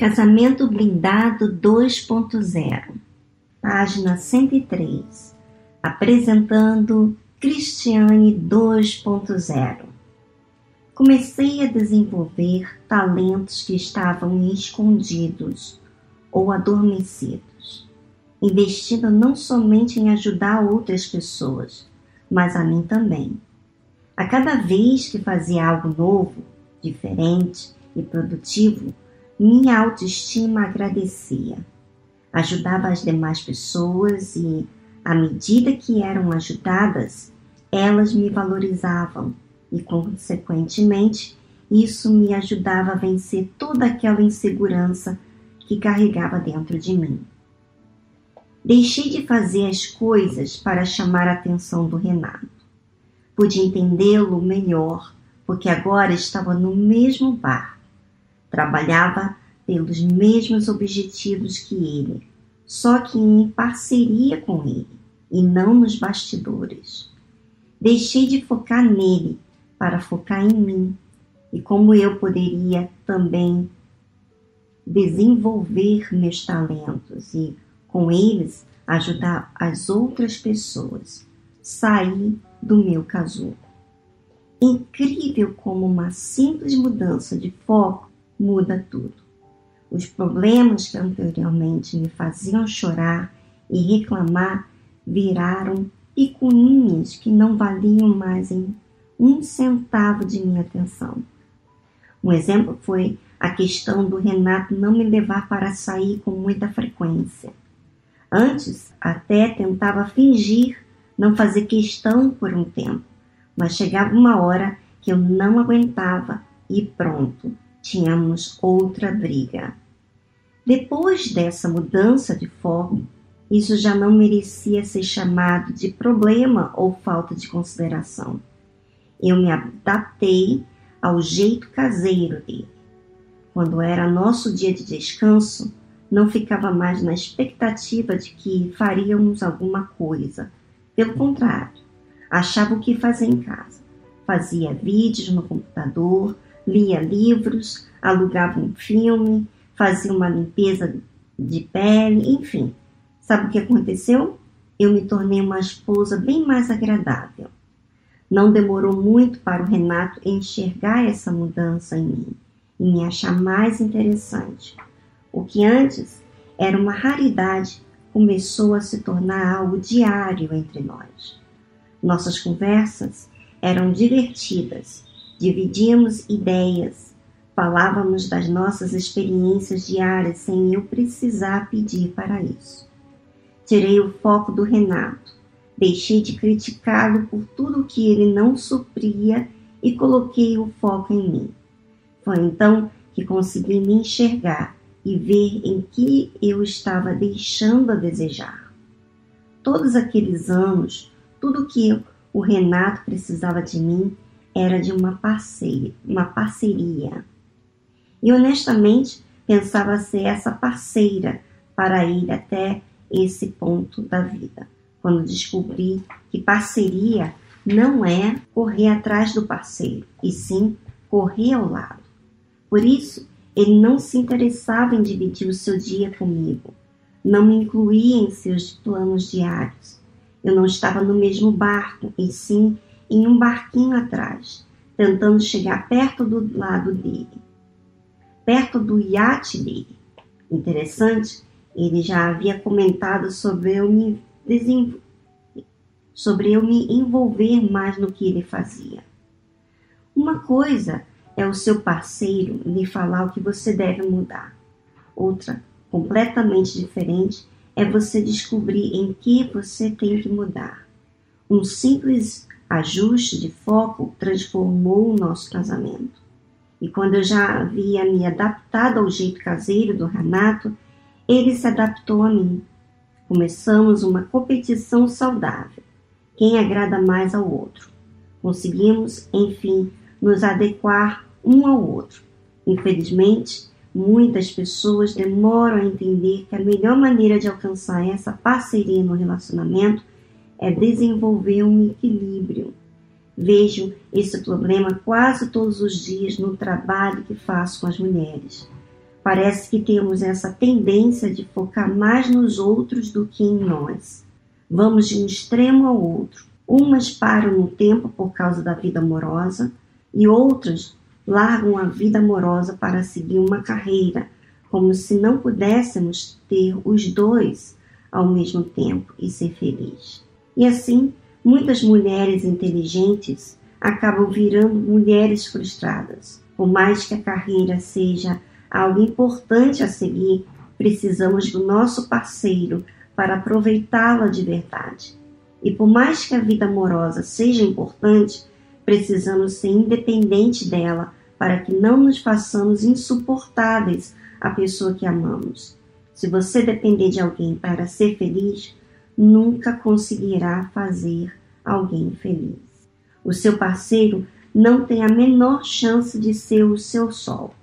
Casamento Blindado 2.0, página 103, apresentando Cristiane 2.0. Comecei a desenvolver talentos que estavam escondidos ou adormecidos, investindo não somente em ajudar outras pessoas, mas a mim também. A cada vez que fazia algo novo, diferente e produtivo, minha autoestima agradecia. Ajudava as demais pessoas e, à medida que eram ajudadas, elas me valorizavam e, consequentemente, isso me ajudava a vencer toda aquela insegurança que carregava dentro de mim. Deixei de fazer as coisas para chamar a atenção do Renato. Pude entendê-lo melhor, porque agora estava no mesmo bar. Trabalhava pelos mesmos objetivos que ele, só que em parceria com ele e não nos bastidores. Deixei de focar nele para focar em mim e como eu poderia também desenvolver meus talentos e, com eles, ajudar as outras pessoas. Sair do meu casulo. Incrível como uma simples mudança de foco muda tudo. Os problemas que anteriormente me faziam chorar e reclamar viraram picuinhas que não valiam mais em um centavo de minha atenção. Um exemplo foi a questão do Renato não me levar para sair com muita frequência. Antes, até tentava fingir não fazer questão por um tempo, mas chegava uma hora que eu não aguentava e pronto, tínhamos outra briga. Depois dessa mudança de foco, isso já não merecia ser chamado de problema ou falta de consideração. Eu me adaptei ao jeito caseiro dele. Quando era nosso dia de descanso, não ficava mais na expectativa de que faríamos alguma coisa. Pelo contrário, achava o que fazer em casa. Fazia vídeos no computador, lia livros, alugava um filme, fazia uma limpeza de pele, enfim. Sabe o que aconteceu? Eu me tornei uma esposa bem mais agradável. Não demorou muito para o Renato enxergar essa mudança em mim e me achar mais interessante. O que antes era uma raridade começou a se tornar algo diário entre nós. Nossas conversas eram divertidas, dividíamos ideias, falávamos das nossas experiências diárias sem eu precisar pedir para isso. Tirei o foco do Renato, deixei de criticá-lo por tudo que ele não supria e coloquei o foco em mim. Foi então que consegui me enxergar e ver em que eu estava deixando a desejar. Todos aqueles anos, tudo que o Renato precisava de mim era de uma parceria, uma parceria. E honestamente pensava ser essa parceira para ir até esse ponto da vida. Quando descobri que parceria não é correr atrás do parceiro, e sim correr ao lado. Por isso, ele não se interessava em dividir o seu dia comigo, não me incluía em seus planos diários. Eu não estava no mesmo barco, e sim em um barquinho atrás, tentando chegar perto do lado dele, perto do iate dele. Interessante, ele já havia comentado sobre eu me sobre eu me envolver mais no que ele fazia. Uma coisa é o seu parceiro lhe falar o que você deve mudar. Outra, completamente diferente, é você descobrir em que você tem que mudar. Um simples ajuste de foco transformou o nosso casamento. E quando eu já havia me adaptado ao jeito caseiro do Renato, ele se adaptou a mim. Começamos uma competição saudável. Quem agrada mais ao outro? Conseguimos, enfim, nos adequar um ao outro. Infelizmente, muitas pessoas demoram a entender que a melhor maneira de alcançar essa parceria no relacionamento é desenvolver um equilíbrio. Vejo esse problema quase todos os dias no trabalho que faço com as mulheres. Parece que temos essa tendência de focar mais nos outros do que em nós. Vamos de um extremo ao outro. Umas param no tempo por causa da vida amorosa e outras largam a vida amorosa para seguir uma carreira, como se não pudéssemos ter os dois ao mesmo tempo e ser feliz. E assim, muitas mulheres inteligentes acabam virando mulheres frustradas. Por mais que a carreira seja algo importante a seguir, precisamos do nosso parceiro para aproveitá-la de verdade. E por mais que a vida amorosa seja importante, precisamos ser independente dela para que não nos façamos insuportáveis à pessoa que amamos. Se você depender de alguém para ser feliz, nunca conseguirá fazer alguém feliz. O seu parceiro não tem a menor chance de ser o seu sol.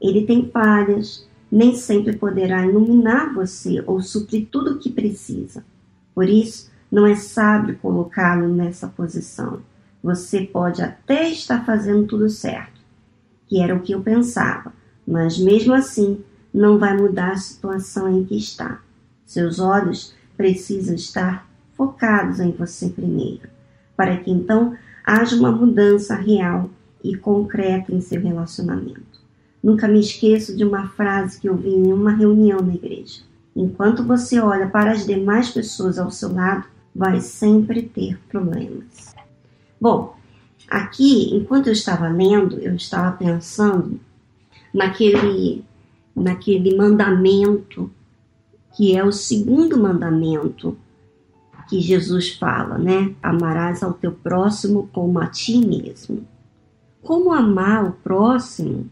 Ele tem falhas, nem sempre poderá iluminar você ou suprir tudo o que precisa. Por isso, não é sábio colocá-lo nessa posição. Você pode até estar fazendo tudo certo, que era o que eu pensava, mas mesmo assim não vai mudar a situação em que está. Seus olhos precisam estar focados em você primeiro, para que então haja uma mudança real e concreta em seu relacionamento. Nunca me esqueço de uma frase que ouvi em uma reunião na igreja. Enquanto você olha para as demais pessoas ao seu lado, vai sempre ter problemas. Bom, aqui, enquanto eu estava lendo, eu estava pensando naquele naquele mandamento que é o segundo mandamento que Jesus fala, né? Amarás ao teu próximo como a ti mesmo. Como amar o próximo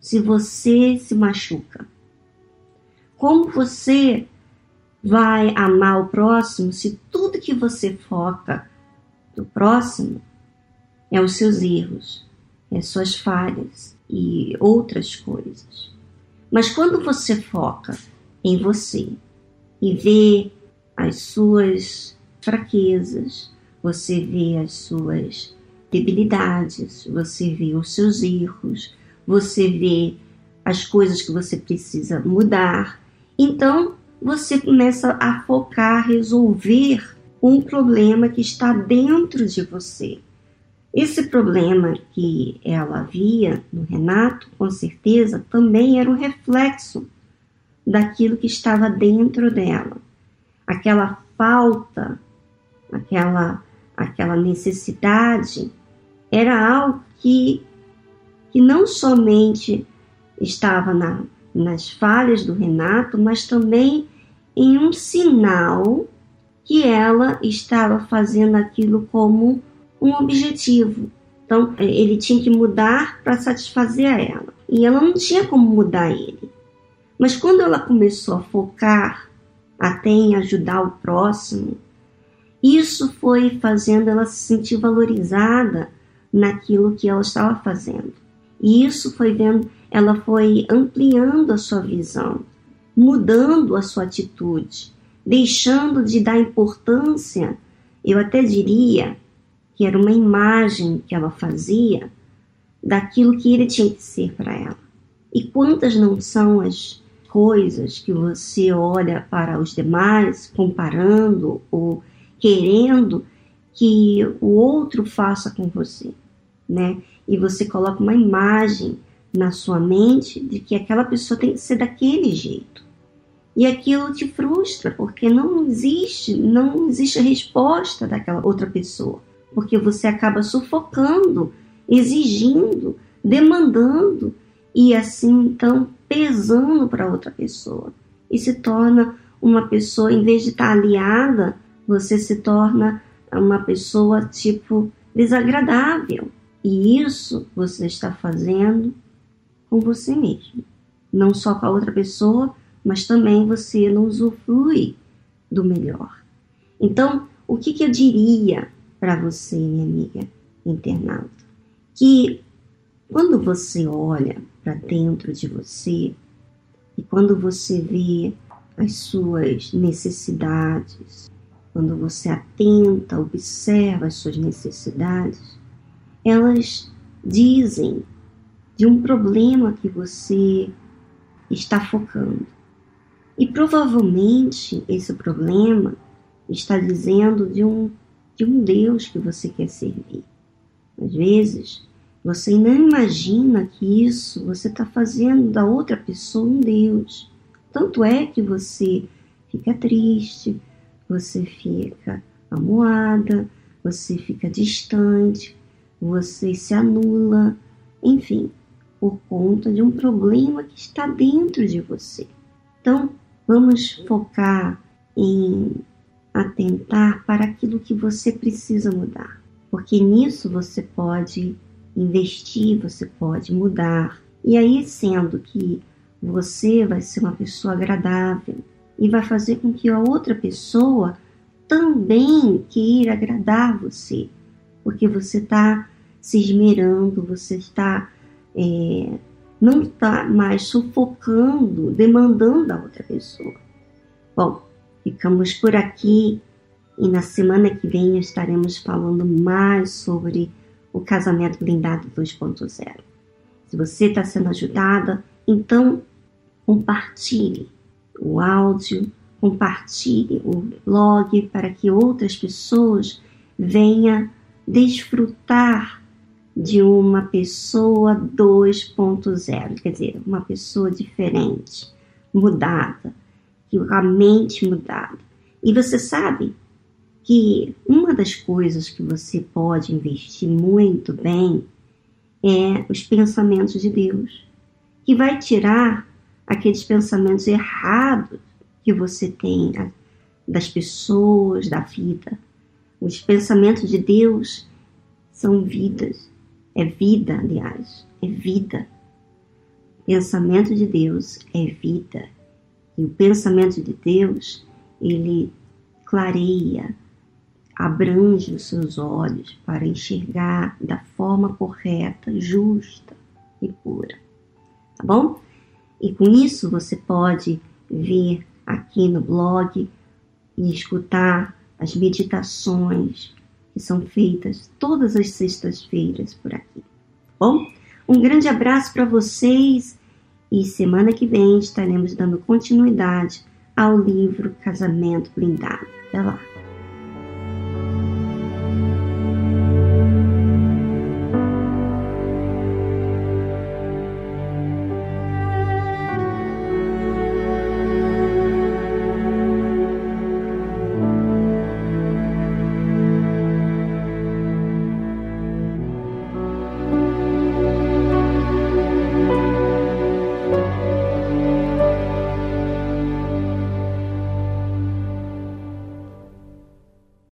se você se machuca? Como você vai amar o próximo se tudo que você foca do próximo é os seus erros, é suas falhas e outras coisas? Mas quando você foca em você e vê as suas fraquezas, você vê as suas debilidades, você vê os seus erros, você vê as coisas que você precisa mudar. Então, você começa a focar, resolver um problema que está dentro de você. Esse problema que ela via no Renato, com certeza, também era um reflexo daquilo que estava dentro dela. Aquela falta, aquela, aquela necessidade, era algo que, que não somente estava na, nas falhas do Renato, mas também em um sinal que ela estava fazendo aquilo como um objetivo. Então, ele tinha que mudar para satisfazer ela. E ela não tinha como mudar ele. Mas quando ela começou a focar até em ajudar o próximo, isso foi fazendo ela se sentir valorizada naquilo que ela estava fazendo. E isso foi vendo, ela foi ampliando a sua visão, mudando a sua atitude, deixando de dar importância, eu até diria, que era uma imagem que ela fazia daquilo que ele tinha que ser para ela. E quantas não são as coisas que você olha para os demais, comparando ou querendo que o outro faça com você, né? E você coloca uma imagem na sua mente de que aquela pessoa tem que ser daquele jeito. E aquilo te frustra, porque não existe, não existe a resposta daquela outra pessoa porque você acaba sufocando, exigindo, demandando e assim então pesando para outra pessoa. E se torna uma pessoa, em vez de estar aliada, você se torna uma pessoa tipo desagradável. E isso você está fazendo com você mesmo. Não só com a outra pessoa, mas também você não usufrui do melhor. Então, o que, que eu diria para você, minha amiga internauta, que quando você olha para dentro de você e quando você vê as suas necessidades, quando você atenta, observa as suas necessidades, elas dizem de um problema que você está focando. E provavelmente esse problema está dizendo de um, de um Deus que você quer servir. Às vezes, você não imagina que isso você está fazendo da outra pessoa um Deus. Tanto é que você fica triste, você fica amuada, você fica distante, você se anula, enfim, por conta de um problema que está dentro de você. Então, vamos focar em atentar para aquilo que você precisa mudar, porque nisso você pode investir, você pode mudar. E aí, sendo que você vai ser uma pessoa agradável e vai fazer com que a outra pessoa também queira agradar você, porque você está se esmerando, você está é, não está mais sufocando, demandando a outra pessoa. Bom, ficamos por aqui e na semana que vem estaremos falando mais sobre o casamento blindado 2.0. Se você está sendo ajudada, então compartilhe o áudio, compartilhe o blog para que outras pessoas venham desfrutar de uma pessoa 2.0, quer dizer, uma pessoa diferente, mudada, que a mente mudada. E você sabe que uma das coisas que você pode investir muito bem é os pensamentos de Deus, que vai tirar aqueles pensamentos errados que você tem das pessoas, da vida. Os pensamentos de Deus são vidas, é vida, aliás, é vida. Pensamento de Deus é vida. E o pensamento de Deus, ele clareia, abrange os seus olhos para enxergar da forma correta, justa e pura. Tá bom? E com isso você pode ver aqui no blog e escutar as meditações que são feitas todas as sextas-feiras por aqui. Tá bom? Um grande abraço para vocês e semana que vem estaremos dando continuidade ao livro Casamento Blindado. Até lá!